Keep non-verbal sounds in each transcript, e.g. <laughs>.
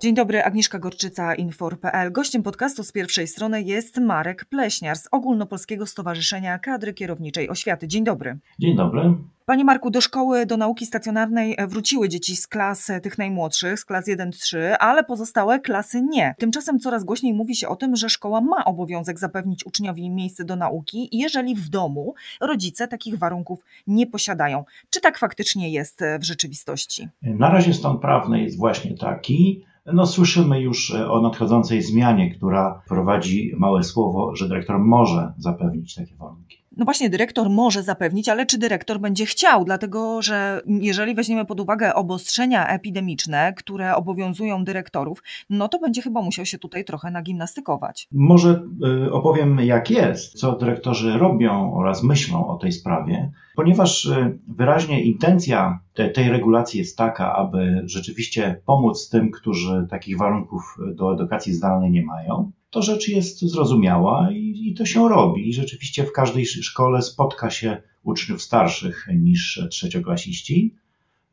Dzień dobry, Agnieszka Gorczyca, Infor.pl. Gościem podcastu z pierwszej strony jest Marek Pleśniar z Ogólnopolskiego Stowarzyszenia Kadry Kierowniczej Oświaty. Dzień dobry. Dzień dobry. Panie Marku, do szkoły, do nauki stacjonarnej wróciły dzieci z klas tych najmłodszych, z klas 1-3, ale pozostałe klasy nie. Tymczasem coraz głośniej mówi się o tym, że szkoła ma obowiązek zapewnić uczniowi miejsce do nauki, jeżeli w domu rodzice takich warunków nie posiadają. Czy tak faktycznie jest w rzeczywistości? Na razie stan prawny jest właśnie taki, no, słyszymy już e, o nadchodzącej zmianie, która prowadzi małe słowo, że dyrektor może zapewnić takie warunki. No właśnie, dyrektor może zapewnić, ale czy dyrektor będzie chciał? Dlatego, że jeżeli weźmiemy pod uwagę obostrzenia epidemiczne, które obowiązują dyrektorów, no to będzie chyba musiał się tutaj trochę nagimnastykować. Może y, opowiem, jak jest, co dyrektorzy robią oraz myślą o tej sprawie, ponieważ y, wyraźnie intencja te, tej regulacji jest taka, aby rzeczywiście pomóc tym, którzy takich warunków do edukacji zdalnej nie mają to rzecz jest zrozumiała i, i, to się robi. Rzeczywiście w każdej szkole spotka się uczniów starszych niż trzecioklasiści,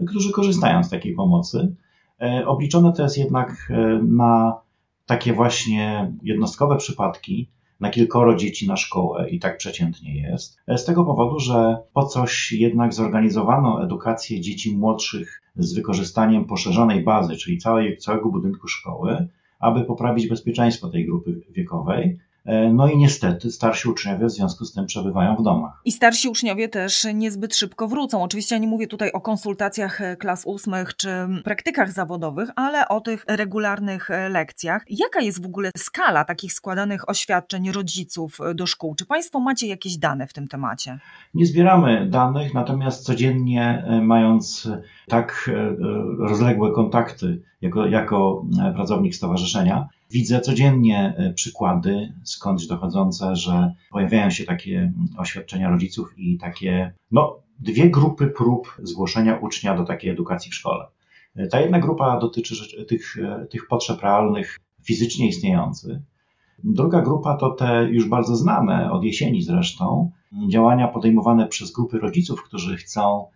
którzy korzystają z takiej pomocy. E, obliczone to jest jednak e, na takie właśnie jednostkowe przypadki, na kilkoro dzieci na szkołę i tak przeciętnie jest. E, z tego powodu, że po coś jednak zorganizowano edukację dzieci młodszych z wykorzystaniem poszerzonej bazy, czyli całej, całego budynku szkoły, aby poprawić bezpieczeństwo tej grupy wiekowej. E, no i niestety starsi uczniowie w związku z tym przebywają w domach. I starsi uczniowie też niezbyt szybko wrócą. Oczywiście ja nie mówię tutaj o konsultacjach e, klas ósmych czy praktykach zawodowych, ale o tych regularnych e, lekcjach. Jaka jest w ogóle skala takich składanych oświadczeń rodziców do szkół? Czy Państwo macie jakieś dane w tym temacie? Nie zbieramy danych, natomiast codziennie mając tak rozległe kontakty jako, jako pracownik stowarzyszenia, Widzę codziennie e, przykłady skądś dochodzące, że pojawiają się takie oświadczenia rodziców i takie, no, dwie grupy prób zgłoszenia ucznia do takiej edukacji w szkole. E, ta jedna grupa dotyczy tych, e, tych potrzeb realnych, fizycznie istniejących. Druga grupa to te już bardzo znane od jesieni zresztą działania podejmowane przez grupy rodziców, którzy chcą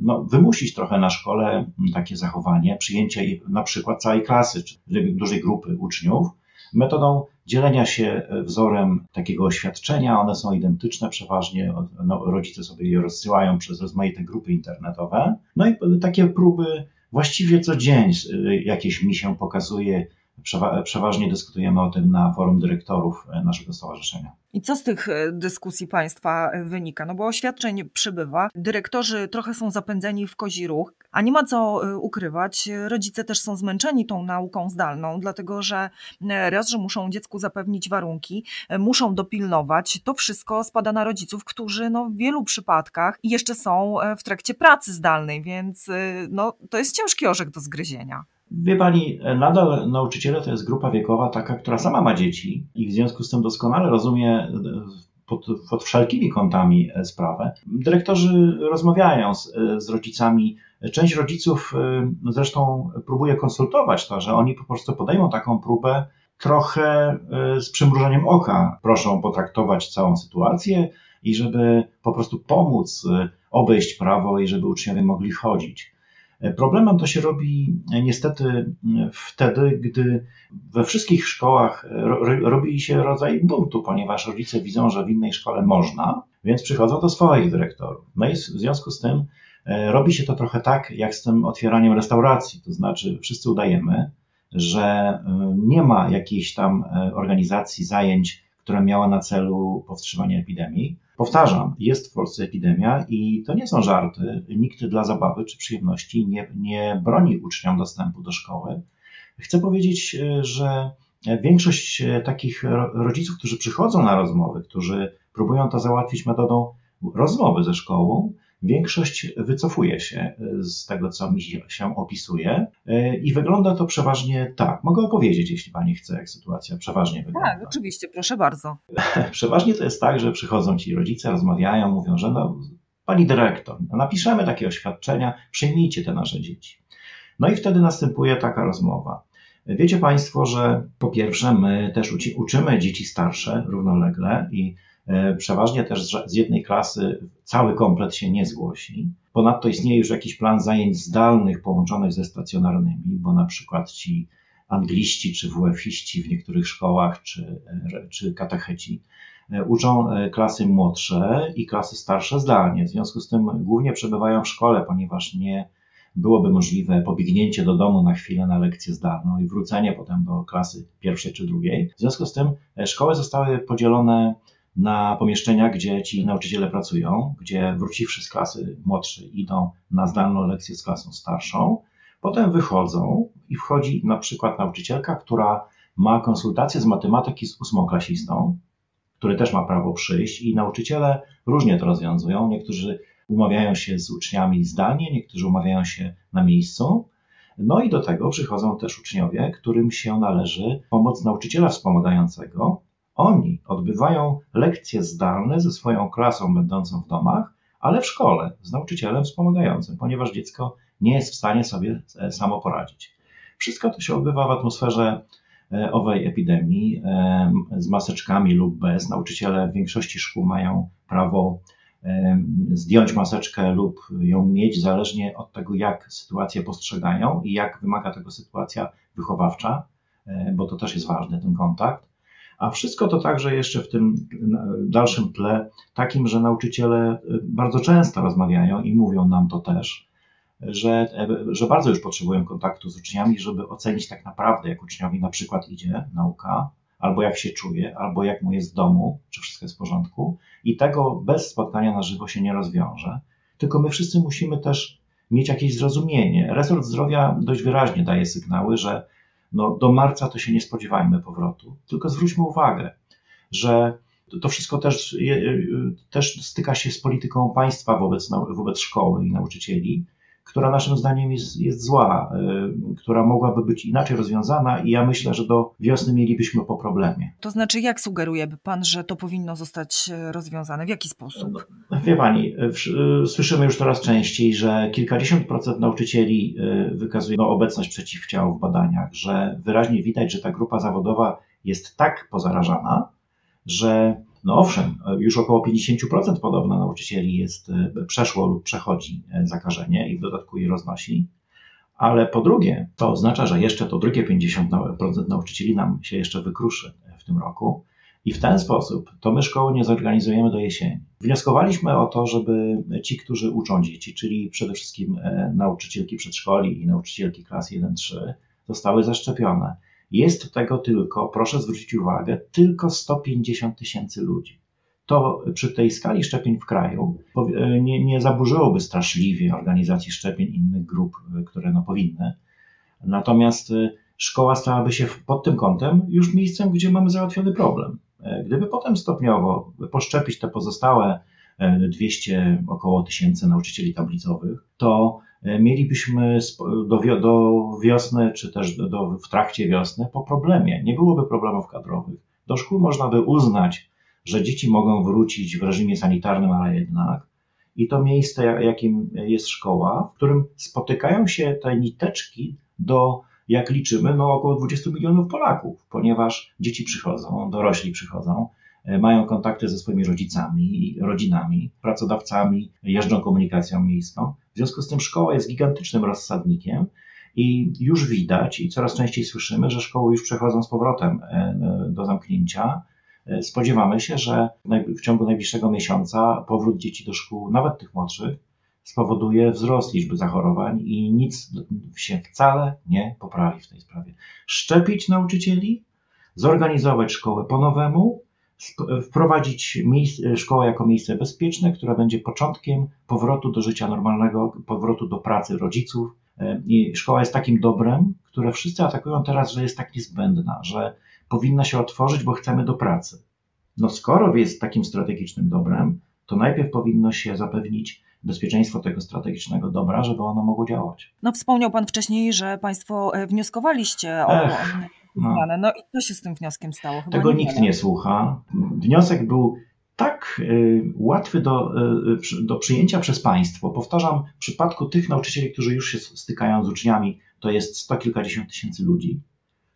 no, wymusić trochę na szkole takie zachowanie, przyjęcie na przykład całej klasy, czy dużej grupy uczniów, metodą dzielenia się wzorem takiego oświadczenia. One są identyczne przeważnie, no, rodzice sobie je rozsyłają przez rozmaite grupy internetowe. No i takie próby właściwie co dzień jakieś mi się pokazuje Przeważnie dyskutujemy o tym na forum dyrektorów e, naszego stowarzyszenia. I co z tych e, dyskusji Państwa e, wynika? No bo oświadczeń przybywa, dyrektorzy trochę są zapędzeni w kozi ruch, a nie ma co ukrywać, rodzice też są zmęczeni tą nauką zdalną, dlatego że raz, że muszą dziecku zapewnić warunki, muszą dopilnować, to wszystko spada na rodziców, którzy no, w wielu przypadkach jeszcze są w trakcie pracy zdalnej, więc no, to jest ciężki orzech do zgryzienia. Wie pani, nadal nauczyciele to jest grupa wiekowa taka, która sama ma dzieci i w związku z tym doskonale rozumie e, pod, pod wszelkimi kątami e, sprawę. Dyrektorzy rozmawiają z, e, z rodzicami. Część rodziców zresztą próbuje konsultować to, że oni po prostu podejmą taką próbę trochę z przymrużeniem oka. Proszą potraktować całą sytuację i żeby po prostu pomóc obejść prawo i żeby uczniowie mogli wchodzić. Problemem to się robi niestety wtedy, gdy we wszystkich szkołach robi się rodzaj buntu, ponieważ rodzice widzą, że w innej szkole można, więc przychodzą do swoich dyrektorów. No i w związku z tym e, robi się to trochę tak, jak z tym otwieraniem restauracji, to znaczy wszyscy udajemy, że e, nie ma jakiejś tam e, organizacji zajęć, która miała na celu powstrzymanie epidemii. Powtarzam, jest w Polsce epidemia i to nie są żarty. Nikt dla zabawy czy przyjemności nie, nie broni uczniom dostępu do szkoły. Chcę powiedzieć, że większość takich rodziców, którzy przychodzą na rozmowy, którzy próbują to załatwić metodą rozmowy ze szkołą, Większość wycofuje się e, z tego, co mi się opisuje e, i wygląda to przeważnie tak. Mogę opowiedzieć, jeśli Pani chce, jak sytuacja przeważnie wygląda. Tak, oczywiście, proszę bardzo. <laughs> Przeważnie to jest tak, że przychodzą ci rodzice, rozmawiają, mówią, że no, Pani dyrektor, no, napiszemy takie oświadczenia, przyjmijcie te nasze dzieci. No i wtedy następuje taka rozmowa. Wiecie Państwo, że po pierwsze, my też uczymy dzieci starsze równolegle i przeważnie też z jednej klasy cały komplet się nie zgłosi. Ponadto istnieje już jakiś plan zajęć zdalnych połączonych ze stacjonarnymi, bo na przykład ci angliści czy WF-iści w niektórych szkołach, czy, czy katecheci. Uczą klasy młodsze i klasy starsze zdalnie. W związku z tym głównie przebywają w szkole, ponieważ nie byłoby możliwe pobiegnięcie do domu na chwilę na lekcję zdalną i wrócenie potem do klasy pierwszej czy drugiej. W związku z tym szkoły zostały podzielone na pomieszczenia, gdzie ci nauczyciele pracują, gdzie wróciwszy z klasy młodszej idą na zdalną lekcję z klasą starszą, potem wychodzą i wchodzi na przykład nauczycielka, która ma konsultację z matematyki z ósmoklasistą, który też ma prawo przyjść i nauczyciele różnie to rozwiązują. Niektórzy umawiają się z uczniami zdalnie, niektórzy umawiają się na miejscu. No i do tego przychodzą też uczniowie, którym się należy pomoc nauczyciela wspomagającego, oni odbywają lekcje zdalne ze swoją klasą będącą w domach, ale w szkole z nauczycielem wspomagającym, ponieważ dziecko nie jest w stanie sobie e, samo poradzić. Wszystko to się odbywa w atmosferze e, owej epidemii e, z maseczkami lub bez. Nauczyciele w większości szkół mają prawo zdjąć maseczkę lub ją mieć, zależnie od tego, jak sytuację postrzegają i jak wymaga tego sytuacja wychowawcza, bo to też jest ważny ten kontakt. A wszystko to także jeszcze w tym dalszym tle takim, że nauczyciele y, bardzo często rozmawiają i mówią nam to też, że, e, że bardzo już potrzebują kontaktu z uczniami, żeby ocenić tak naprawdę, jak uczniowi na przykład idzie nauka, albo jak się czuje, albo jak mu jest w domu, czy wszystko jest w porządku. I tego bez spotkania na żywo się nie rozwiąże. Tylko my wszyscy musimy też mieć jakieś zrozumienie. Resort zdrowia dość wyraźnie daje sygnały, że no, do marca to się nie spodziewajmy powrotu, tylko zwróćmy uwagę, że to wszystko też, też styka się z polityką państwa wobec, wobec szkoły i nauczycieli, która naszym zdaniem jest, jest zła, y, która mogłaby być inaczej rozwiązana i ja myślę, że do wiosny mielibyśmy po problemie. To znaczy, jak sugeruje pan, że to powinno zostać e, rozwiązane? W jaki sposób? No, wie pani, y, słyszymy już coraz częściej, że kilkadziesiąt procent nauczycieli y, wykazuje no, obecność przeciwciał w badaniach, że wyraźnie widać, że ta grupa zawodowa jest tak pozarażana, że no owszem, już około 50% podobno nauczycieli jest, e, przeszło lub przechodzi e, zakażenie i w dodatku je roznosi. Ale po drugie, to oznacza, że jeszcze to drugie 50% nauczycieli nam się jeszcze wykruszy w tym roku. I w ten sposób to my szkoły nie zorganizujemy do jesieni. Wnioskowaliśmy o to, żeby ci, którzy uczą dzieci, czyli przede wszystkim e, nauczycielki przedszkoli i nauczycielki klas 1-3, zostały zaszczepione. Jest tego tylko, proszę zwrócić uwagę, tylko 150 tysięcy ludzi. To przy tej skali szczepień w kraju e, nie, nie zaburzyłoby straszliwie organizacji szczepień innych grup, e, które no powinny. Natomiast e, szkoła stałaby się pod tym kątem już miejscem, gdzie mamy załatwiony problem. Gdyby potem stopniowo poszczepić te pozostałe 200 około tysięcy nauczycieli tablicowych, to mielibyśmy do, do wiosny, czy też do, do, w trakcie wiosny po problemie. Nie byłoby problemów kadrowych. Do szkół można by uznać, że dzieci mogą wrócić w reżimie sanitarnym, ale jednak. I to miejsce, jakim jest szkoła, w którym spotykają się te niteczki do, jak liczymy, no około 20 milionów Polaków, ponieważ dzieci przychodzą, dorośli przychodzą, e, mają kontakty ze swoimi rodzicami, rodzinami, pracodawcami, jeżdżą komunikacją miejską. W związku z tym szkoła jest gigantycznym rozsadnikiem i już widać i coraz częściej słyszymy, że szkoły już przechodzą z powrotem e, do zamknięcia. E, spodziewamy się, że w ciągu najbliższego miesiąca powrót dzieci do szkół, nawet tych młodszych, spowoduje wzrost liczby zachorowań i nic się wcale nie poprawi w tej sprawie. Szczepić nauczycieli, zorganizować szkołę po nowemu, wprowadzić szkołę jako miejsce bezpieczne, które będzie początkiem powrotu do życia normalnego, powrotu do pracy rodziców. E, I szkoła jest takim dobrem, które wszyscy atakują teraz, że jest tak niezbędna, że powinna się otworzyć, bo chcemy do pracy. No skoro jest takim strategicznym dobrem, to najpierw powinno się zapewnić bezpieczeństwo tego strategicznego dobra, żeby ono mogło działać. No wspomniał Pan wcześniej, że Państwo e, wnioskowaliście o... Ech no. no i co się z tym wnioskiem stało? Chyba Tego nie nikt nie słucha. Wniosek był tak y, łatwy do, y, do przyjęcia przez państwo. Powtarzam, w przypadku tych nauczycieli, którzy już się stykają z uczniami, to jest sto kilkadziesiąt tysięcy ludzi.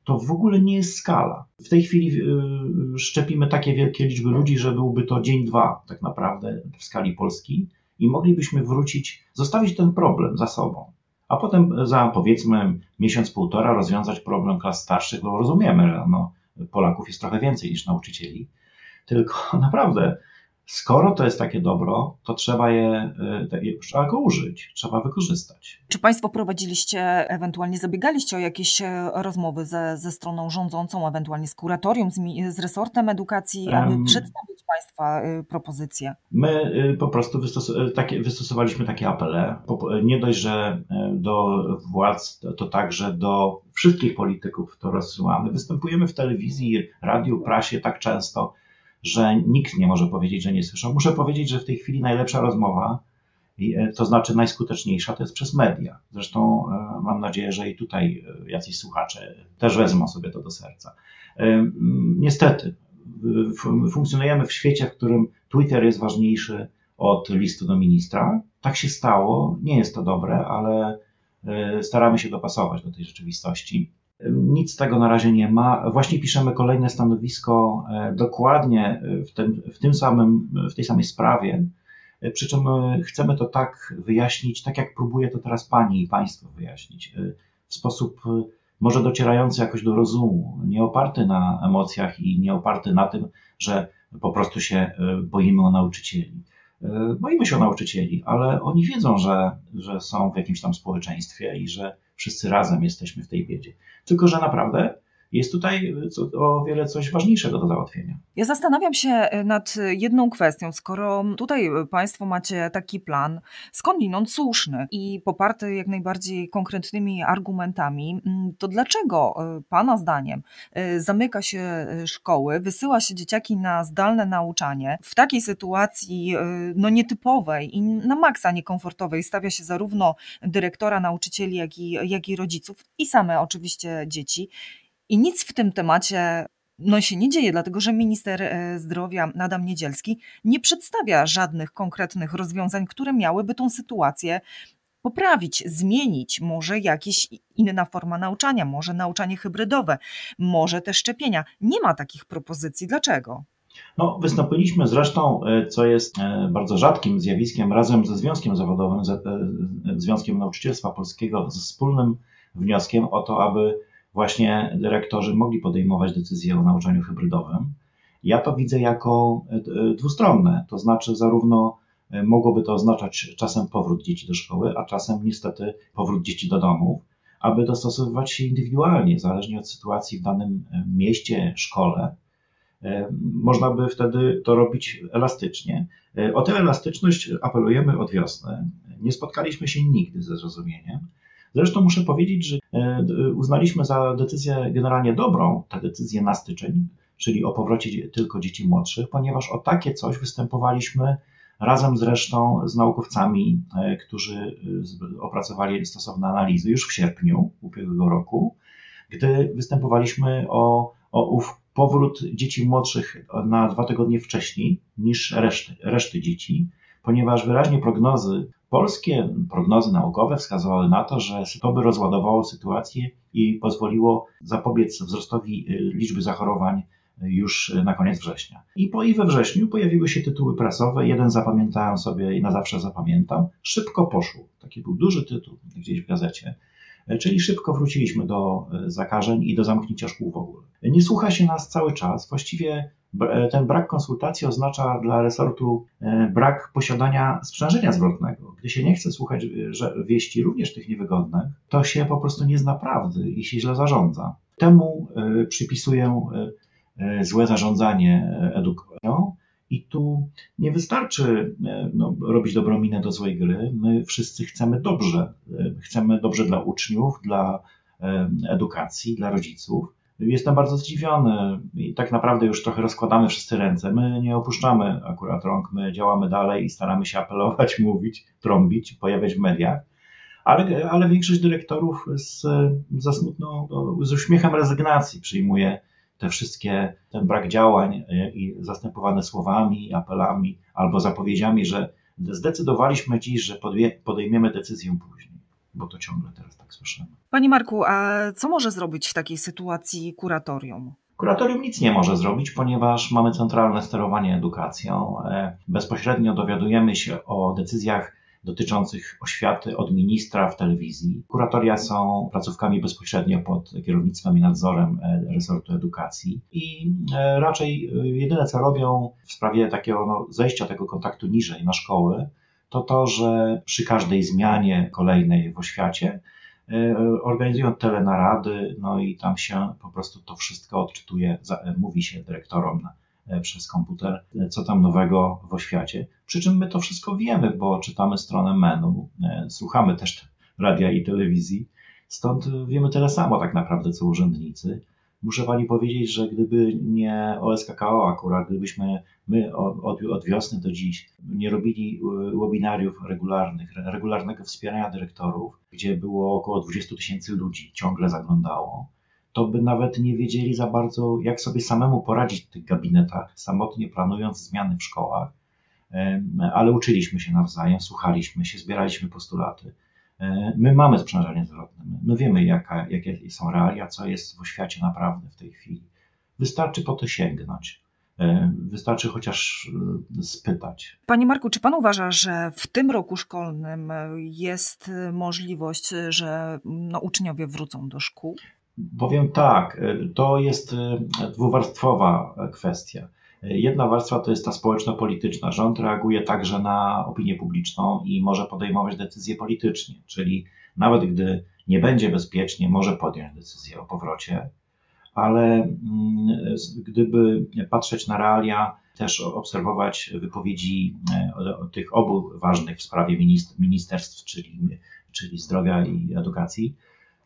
To w ogóle nie jest skala. W tej chwili y, szczepimy takie wielkie liczby ludzi, że byłby to dzień, dwa tak naprawdę w skali Polski i moglibyśmy wrócić, zostawić ten problem za sobą. A potem za powiedzmy miesiąc, półtora rozwiązać problem klas starszych, bo rozumiemy, że no, Polaków jest trochę więcej niż nauczycieli. Tylko <laughs> naprawdę Skoro to jest takie dobro, to trzeba je, y, trzeba go użyć, trzeba wykorzystać. Czy Państwo prowadziliście, ewentualnie zabiegaliście o jakieś e, rozmowy ze, ze stroną rządzącą, ewentualnie z kuratorium, z, z resortem edukacji, aby um, przedstawić Państwa y, propozycje? My po prostu wystos takie, wystosowaliśmy takie apele. Nie dość, że do władz, to także do wszystkich polityków to rozsyłamy. Występujemy w telewizji, radiu, prasie tak często, że nikt nie może powiedzieć, że nie słyszał. Muszę powiedzieć, że w tej chwili najlepsza rozmowa, e, to znaczy najskuteczniejsza, to jest przez media. Zresztą e, mam nadzieję, że i tutaj e, jacyś słuchacze też wezmą sobie to do serca. Niestety, funkcjonujemy w świecie, w którym Twitter jest ważniejszy od listu do ministra. Tak się stało, nie jest to dobre, ale staramy się dopasować do tej rzeczywistości. Nic z tego na razie nie ma. Właśnie piszemy kolejne stanowisko e, dokładnie w tym, w tym samym, w tej samej sprawie. E, przy czym e, chcemy to tak wyjaśnić, tak jak próbuje to teraz Pani i Państwo wyjaśnić, w sposób może docierający jakoś do rozumu, nie oparty na emocjach i nie oparty na tym, że po prostu się boimy o nauczycieli. Boimy się o nauczycieli, ale oni wiedzą, że, że są w jakimś tam społeczeństwie i że wszyscy razem jesteśmy w tej biedzie. Tylko, że naprawdę jest tutaj o wiele coś ważniejszego do załatwienia. Ja zastanawiam się e, nad jedną kwestią. Skoro tutaj Państwo macie taki plan, skądinąd słuszny i poparty jak najbardziej konkretnymi argumentami, to dlaczego e, Pana zdaniem e, zamyka się szkoły, wysyła się dzieciaki na zdalne nauczanie w takiej sytuacji no, nietypowej i na maksa niekomfortowej stawia się zarówno dyrektora, nauczycieli, jak i, jak i rodziców i same oczywiście dzieci. I nic w tym temacie no się nie dzieje, dlatego że minister e, zdrowia Adam Niedzielski nie przedstawia żadnych konkretnych rozwiązań, które miałyby tą sytuację poprawić, zmienić, może jakaś inna forma nauczania, może nauczanie hybrydowe, może te szczepienia. Nie ma takich propozycji. Dlaczego? No, wystąpiliśmy zresztą, e, co jest e, bardzo rzadkim zjawiskiem, razem ze Związkiem Zawodowym, Związkiem Nauczycielstwa Polskiego, ze wspólnym wnioskiem o to, aby właśnie dyrektorzy mogli podejmować decyzje o nauczaniu hybrydowym. Ja to widzę jako e, e, dwustronne, to znaczy zarówno e, mogłoby to oznaczać czasem powrót dzieci do szkoły, a czasem niestety powrót dzieci do domów, aby dostosowywać się indywidualnie, zależnie od sytuacji w danym mieście, szkole. Można by wtedy to robić elastycznie. O tę elastyczność apelujemy od wiosny. Nie spotkaliśmy się nigdy ze zrozumieniem. Zresztą muszę powiedzieć, że e, uznaliśmy za decyzję generalnie dobrą tę decyzję na styczeń, czyli o powrocie tylko dzieci młodszych, ponieważ o takie coś występowaliśmy razem zresztą z naukowcami, e, którzy e, opracowali stosowne analizy już w sierpniu ubiegłego roku, gdy występowaliśmy o, o ów powrót dzieci młodszych na dwa tygodnie wcześniej niż reszty, reszty dzieci, ponieważ wyraźnie prognozy Polskie prognozy naukowe wskazywały na to, że to by rozładowało sytuację i pozwoliło zapobiec wzrostowi y, liczby zachorowań już na koniec września. I, po, I we wrześniu pojawiły się tytuły prasowe. Jeden zapamiętałem sobie i na zawsze zapamiętam. Szybko poszło. Taki był duży tytuł gdzieś w gazecie. Czyli szybko wróciliśmy do y, zakażeń i do zamknięcia szkół w ogóle. Nie słucha się nas cały czas. Właściwie ten brak konsultacji oznacza dla resortu e, brak posiadania sprzężenia zwrotnego. Gdy się nie chce słuchać że wieści, również tych niewygodnych, to się po prostu nie zna prawdy i się źle zarządza. Temu e, przypisuję złe zarządzanie edukacją. I tu nie wystarczy no, robić dobrą minę do złej gry. My wszyscy chcemy dobrze. Chcemy dobrze dla uczniów, dla edukacji, dla rodziców. Jestem bardzo zdziwiony i tak naprawdę już trochę rozkładamy wszyscy ręce. My nie opuszczamy akurat rąk, my działamy dalej i staramy się apelować, <laughs> mówić, trąbić, pojawiać w mediach, ale, ale większość dyrektorów z, za smutną, z uśmiechem rezygnacji przyjmuje te wszystkie, ten brak działań i zastępowane słowami, apelami albo zapowiedziami, że zdecydowaliśmy dziś, że podejmiemy decyzję później bo to ciągle teraz tak słyszymy. Panie Marku, a co może zrobić w takiej sytuacji kuratorium? Kuratorium nic nie może zrobić, ponieważ mamy centralne sterowanie edukacją. E, bezpośrednio dowiadujemy się o decyzjach dotyczących oświaty od ministra w telewizji. Kuratoria są placówkami bezpośrednio pod kierownictwem i nadzorem e, resortu edukacji i e, raczej jedyne co robią w sprawie takiego no, zejścia tego kontaktu niżej na szkoły, to to, że przy każdej zmianie kolejnej w oświacie organizują telenarady, no i tam się po prostu to wszystko odczytuje, mówi się dyrektorom E, przez komputer, e, co tam nowego w oświacie. Przy czym my to wszystko wiemy, bo czytamy stronę menu, e, słuchamy też radia i telewizji, stąd wiemy tyle samo tak naprawdę co urzędnicy. Muszę Pani powiedzieć, że gdyby nie OSKKO akurat, gdybyśmy my od, od wiosny do dziś nie robili webinariów regularnych, regularnego wspierania dyrektorów, gdzie było około 20 tysięcy ludzi, ciągle zaglądało, to by nawet nie wiedzieli za bardzo, jak sobie samemu poradzić w tych gabinetach, samotnie planując zmiany w szkołach. Ale uczyliśmy się nawzajem, słuchaliśmy się, zbieraliśmy postulaty. My mamy sprzężenie zwrotne, my wiemy, jaka, jakie są realia, co jest w oświacie naprawdę w tej chwili. Wystarczy po to sięgnąć. Wystarczy chociaż e, spytać. Panie Marku, czy Pan uważa, że w tym roku szkolnym jest możliwość, że no, uczniowie wrócą do szkół? Powiem tak, e, to jest e, dwuwarstwowa kwestia. Jedna warstwa to jest ta społeczno-polityczna. Rząd reaguje także na opinię publiczną i może podejmować decyzje politycznie, czyli nawet gdy nie będzie bezpiecznie, może podjąć decyzję o powrocie, ale mm, gdyby patrzeć na realia, też obserwować wypowiedzi e, tych obu ważnych w sprawie ministerstw, czyli, czyli zdrowia i edukacji,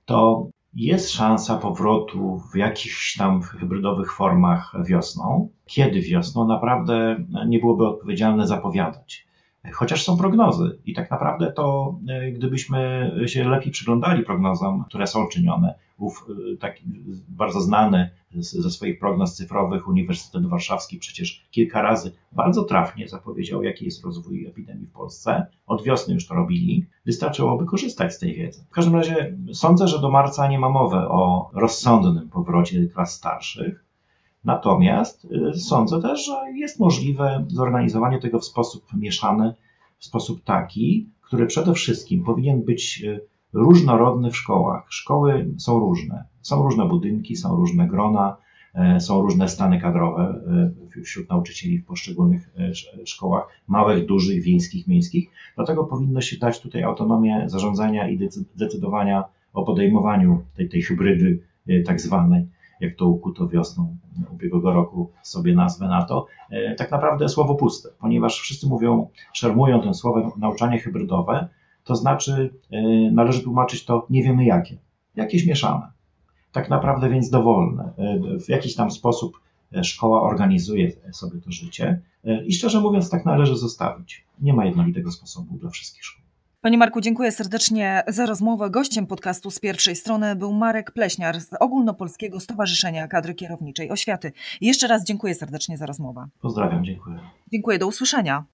to jest szansa powrotu w jakichś tam hybrydowych formach wiosną. Kiedy wiosną, naprawdę nie byłoby odpowiedzialne zapowiadać. Chociaż są prognozy i tak naprawdę to, e, gdybyśmy się lepiej przyglądali prognozom, które są czynione, ów e, taki bardzo znany ze swoich prognoz cyfrowych Uniwersytet Warszawski przecież kilka razy bardzo trafnie zapowiedział, jaki jest rozwój epidemii w Polsce. Od wiosny już to robili. Wystarczyłoby korzystać z tej wiedzy. W każdym razie sądzę, że do marca nie ma mowy o rozsądnym powrocie klas starszych. Natomiast y, sądzę też, że jest możliwe zorganizowanie tego w sposób mieszany, w sposób taki, który przede wszystkim powinien być y, różnorodny w szkołach. Szkoły są różne. Są różne budynki, są różne grona, y, są różne stany kadrowe wśród nauczycieli w poszczególnych szkołach, małych, dużych, wiejskich, miejskich. Dlatego powinno się dać tutaj autonomię zarządzania i decydowania o podejmowaniu tej, tej hybrydy tak zwanej jak to ukuto wiosną ubiegłego roku sobie nazwę na to, e, tak naprawdę słowo puste, ponieważ wszyscy mówią, szermują tym słowem nauczanie hybrydowe, to znaczy e, należy tłumaczyć to nie wiemy jakie, jakieś mieszane. Tak naprawdę więc dowolne. E, w jakiś tam sposób szkoła organizuje sobie to życie i szczerze mówiąc tak należy zostawić. Nie ma jednolitego sposobu dla wszystkich szkół. Panie Marku, dziękuję serdecznie za rozmowę. Gościem podcastu z pierwszej strony był Marek Pleśniar z Ogólnopolskiego Stowarzyszenia Kadry Kierowniczej Oświaty. Jeszcze raz dziękuję serdecznie za rozmowę. Pozdrawiam, dziękuję. Dziękuję, do usłyszenia.